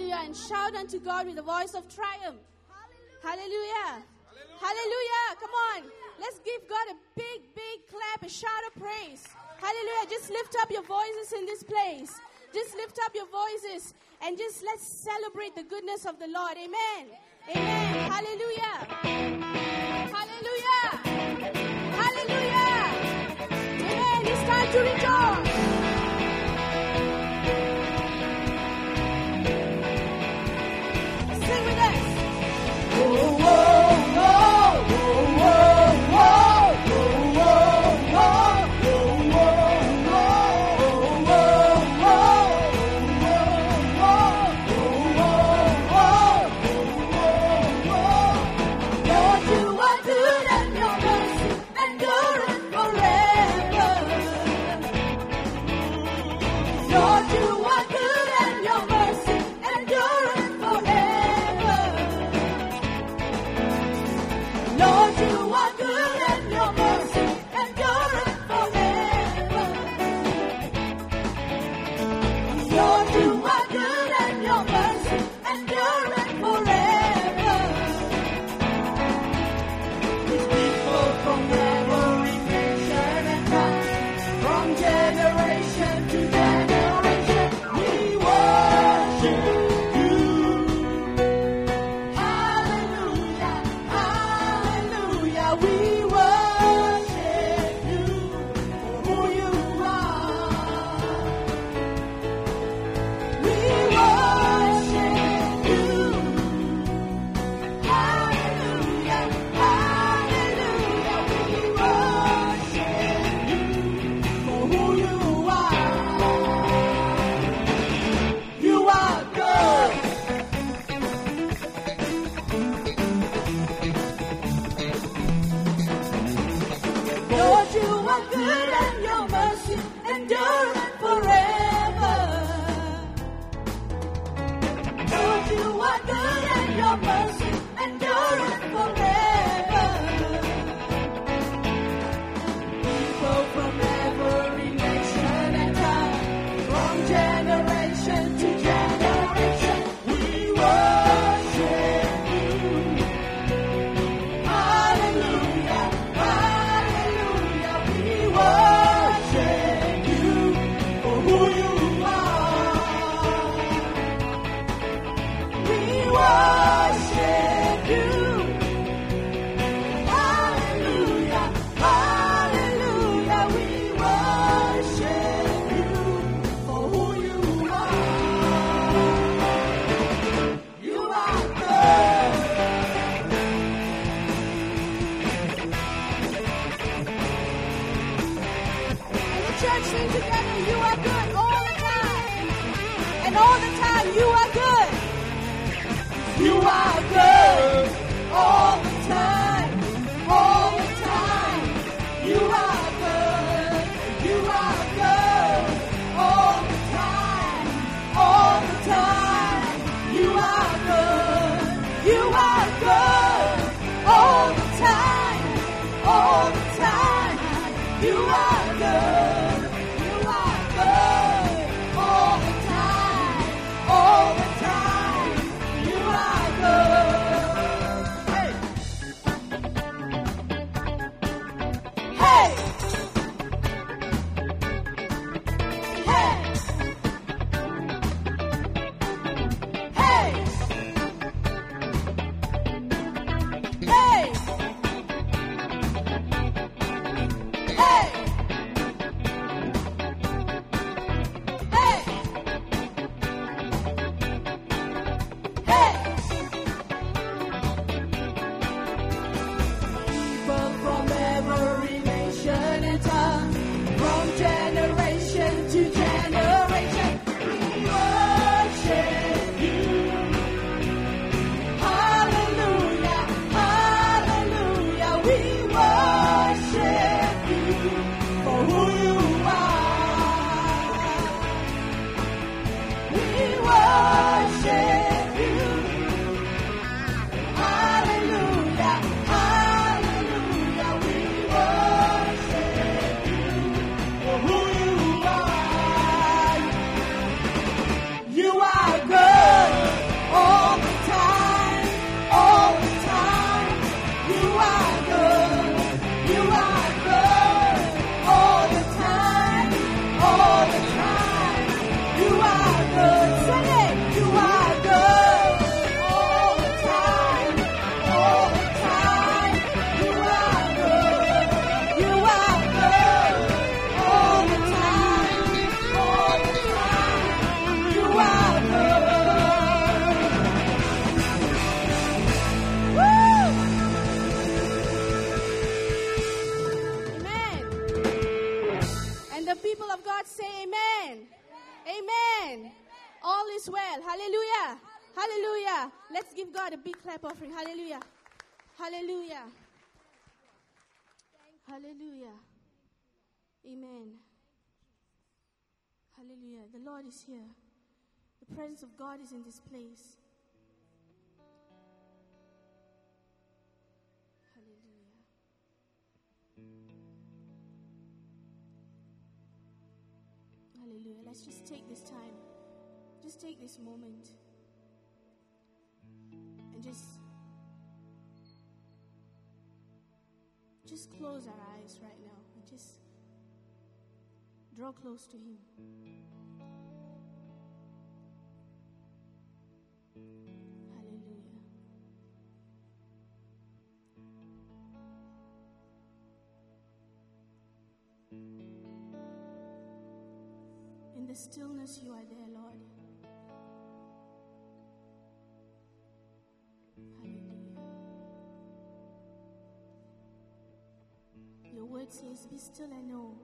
Hallelujah. And shout unto God with a voice of triumph. Hallelujah. Hallelujah. Hallelujah. Come on. Let's give God a big, big clap, a shout of praise. Hallelujah. Just lift up your voices in this place. Just lift up your voices and just let's celebrate the goodness of the Lord. Amen. Amen. Hallelujah. Hallelujah. Hallelujah. Amen. It's time to rejoice. God say amen. Amen. All is well. Hallelujah. Hallelujah. Let's give God a big clap offering. Hallelujah. Hallelujah. Hallelujah. Amen. Hallelujah. The Lord is here. The presence of God is in this place. Hallelujah. Let's just take this time. Just take this moment. And just just close our eyes right now and just draw close to him. The stillness, you are there, Lord. Hallelujah. Your word says, Be still and know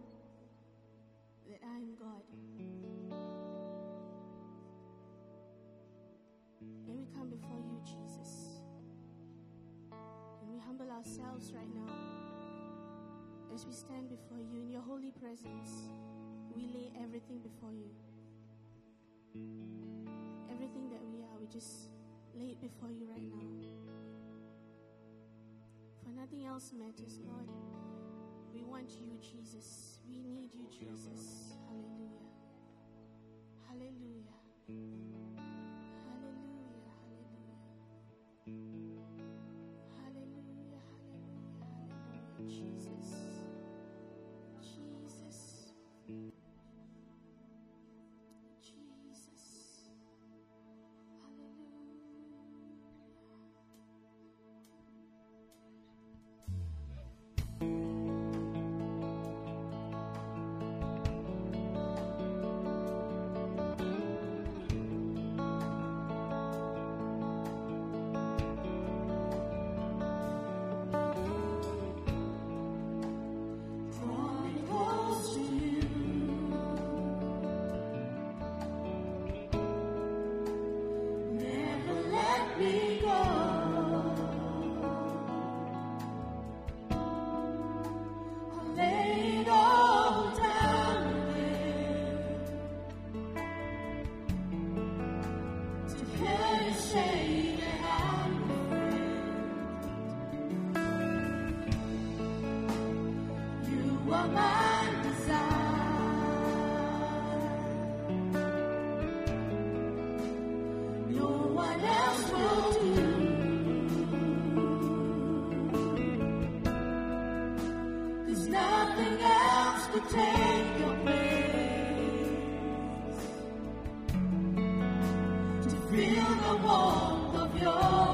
that I am God. And we come before you, Jesus. And we humble ourselves right now as we stand before you in your holy presence. We lay everything before you. Everything that we are, we just lay it before you right now. For nothing else matters, Lord. We want you, Jesus. We need you, Jesus. Feel the warmth of your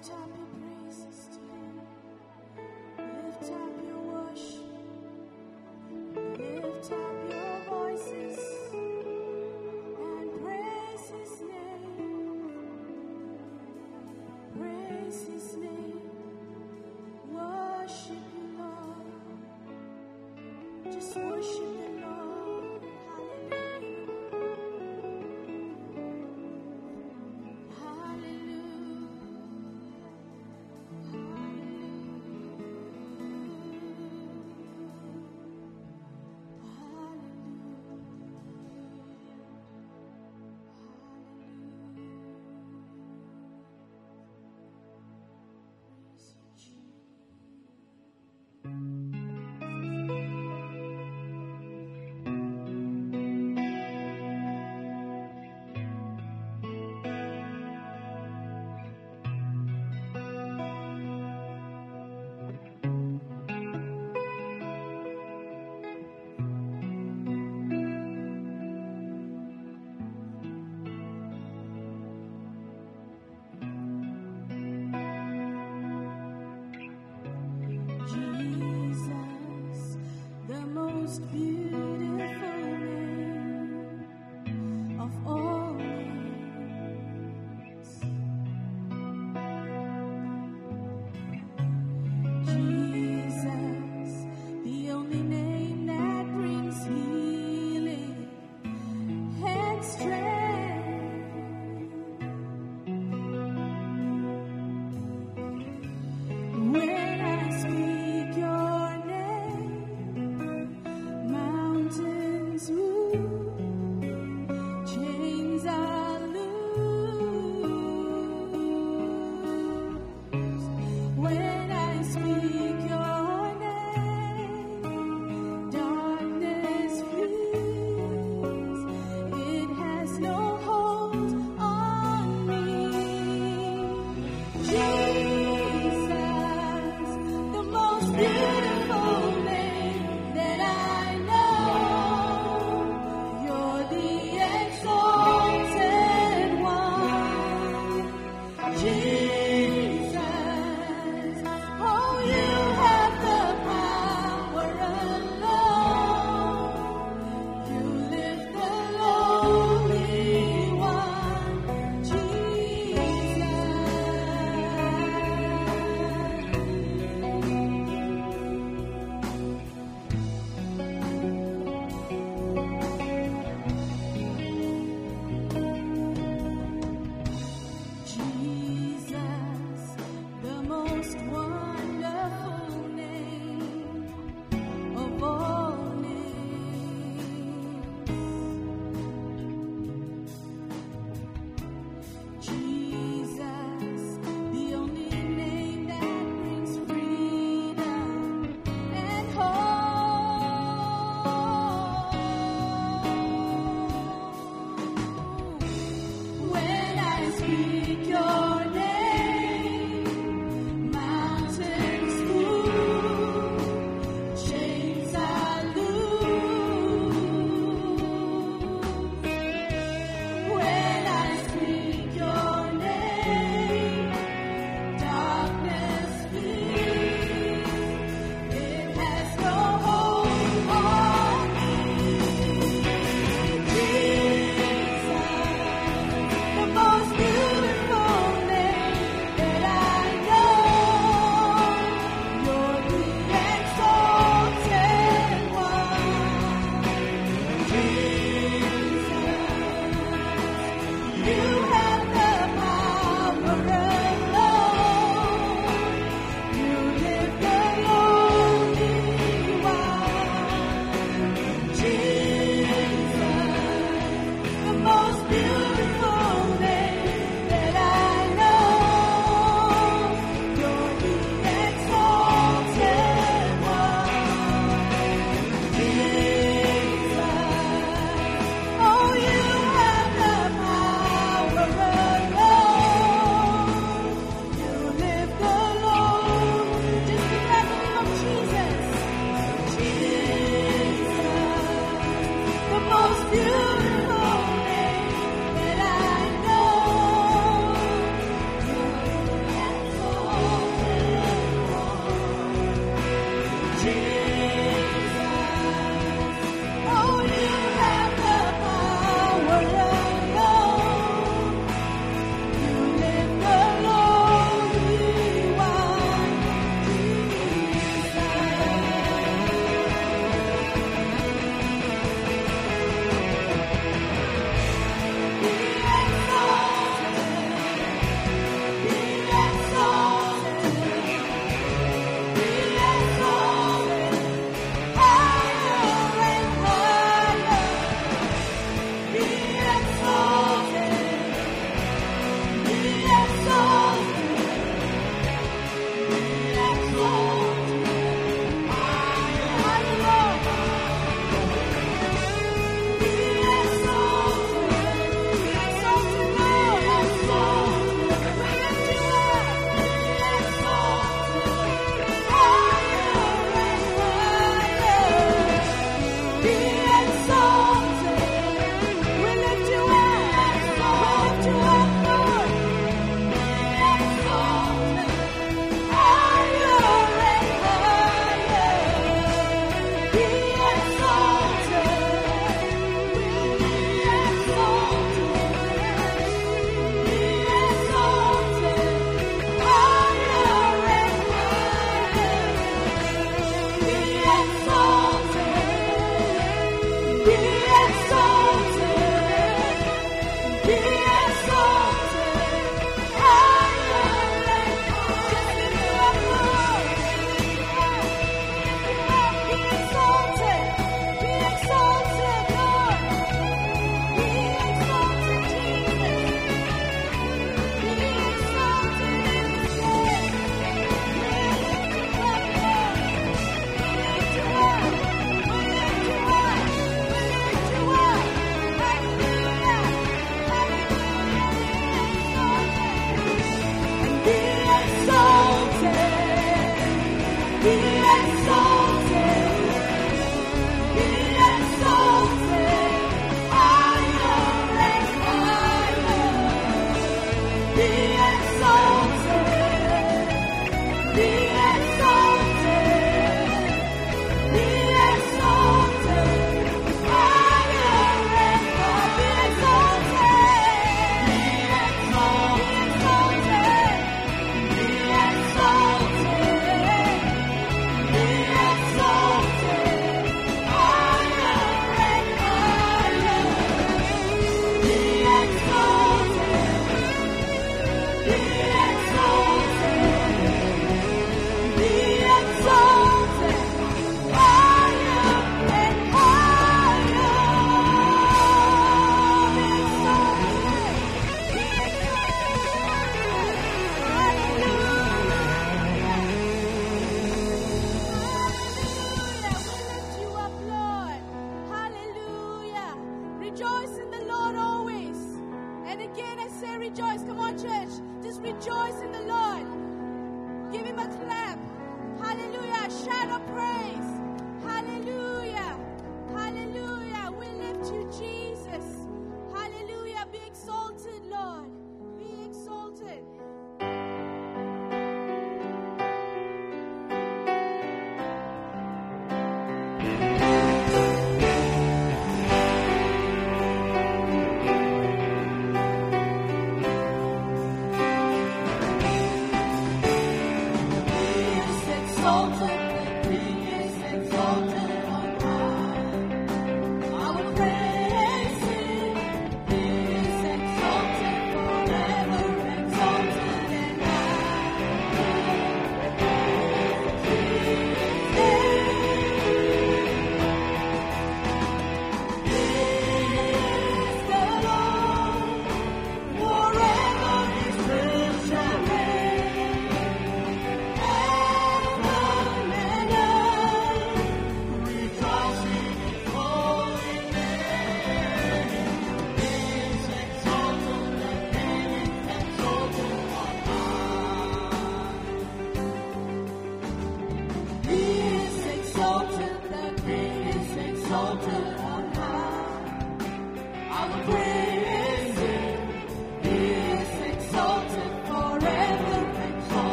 Just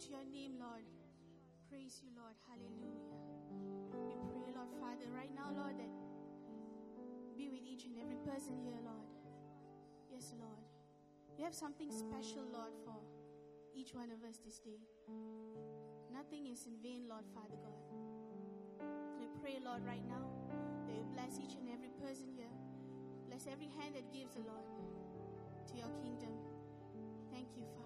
to your name, Lord. Praise you, Lord. Hallelujah. We pray, Lord Father, right now, Lord, that be with each and every person here, Lord. Yes, Lord. You have something special, Lord, for each one of us this day. Nothing is in vain, Lord Father God. We pray, Lord, right now that you bless each and every person here. Bless every hand that gives, Lord, to your kingdom. Thank you, Father,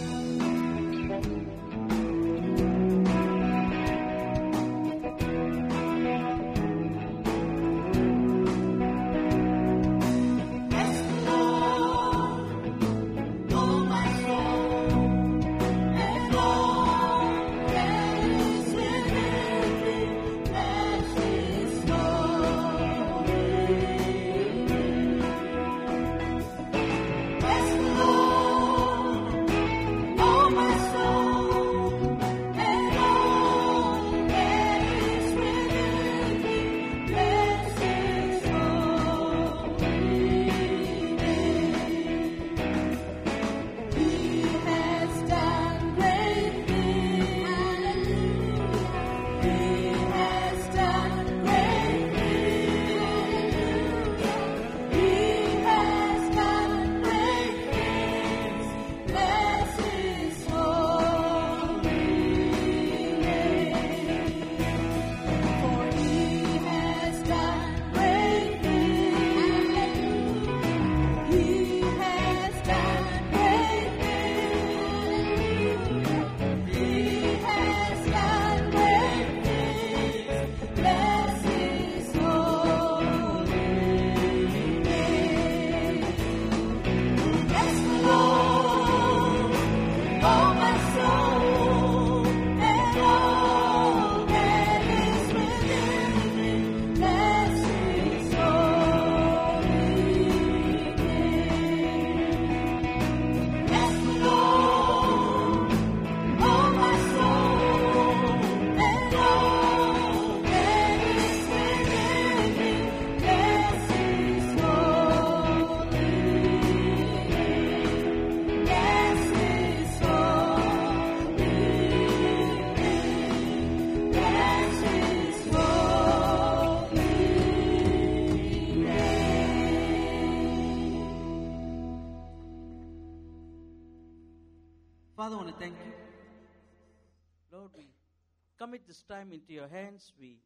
Time into your hands. We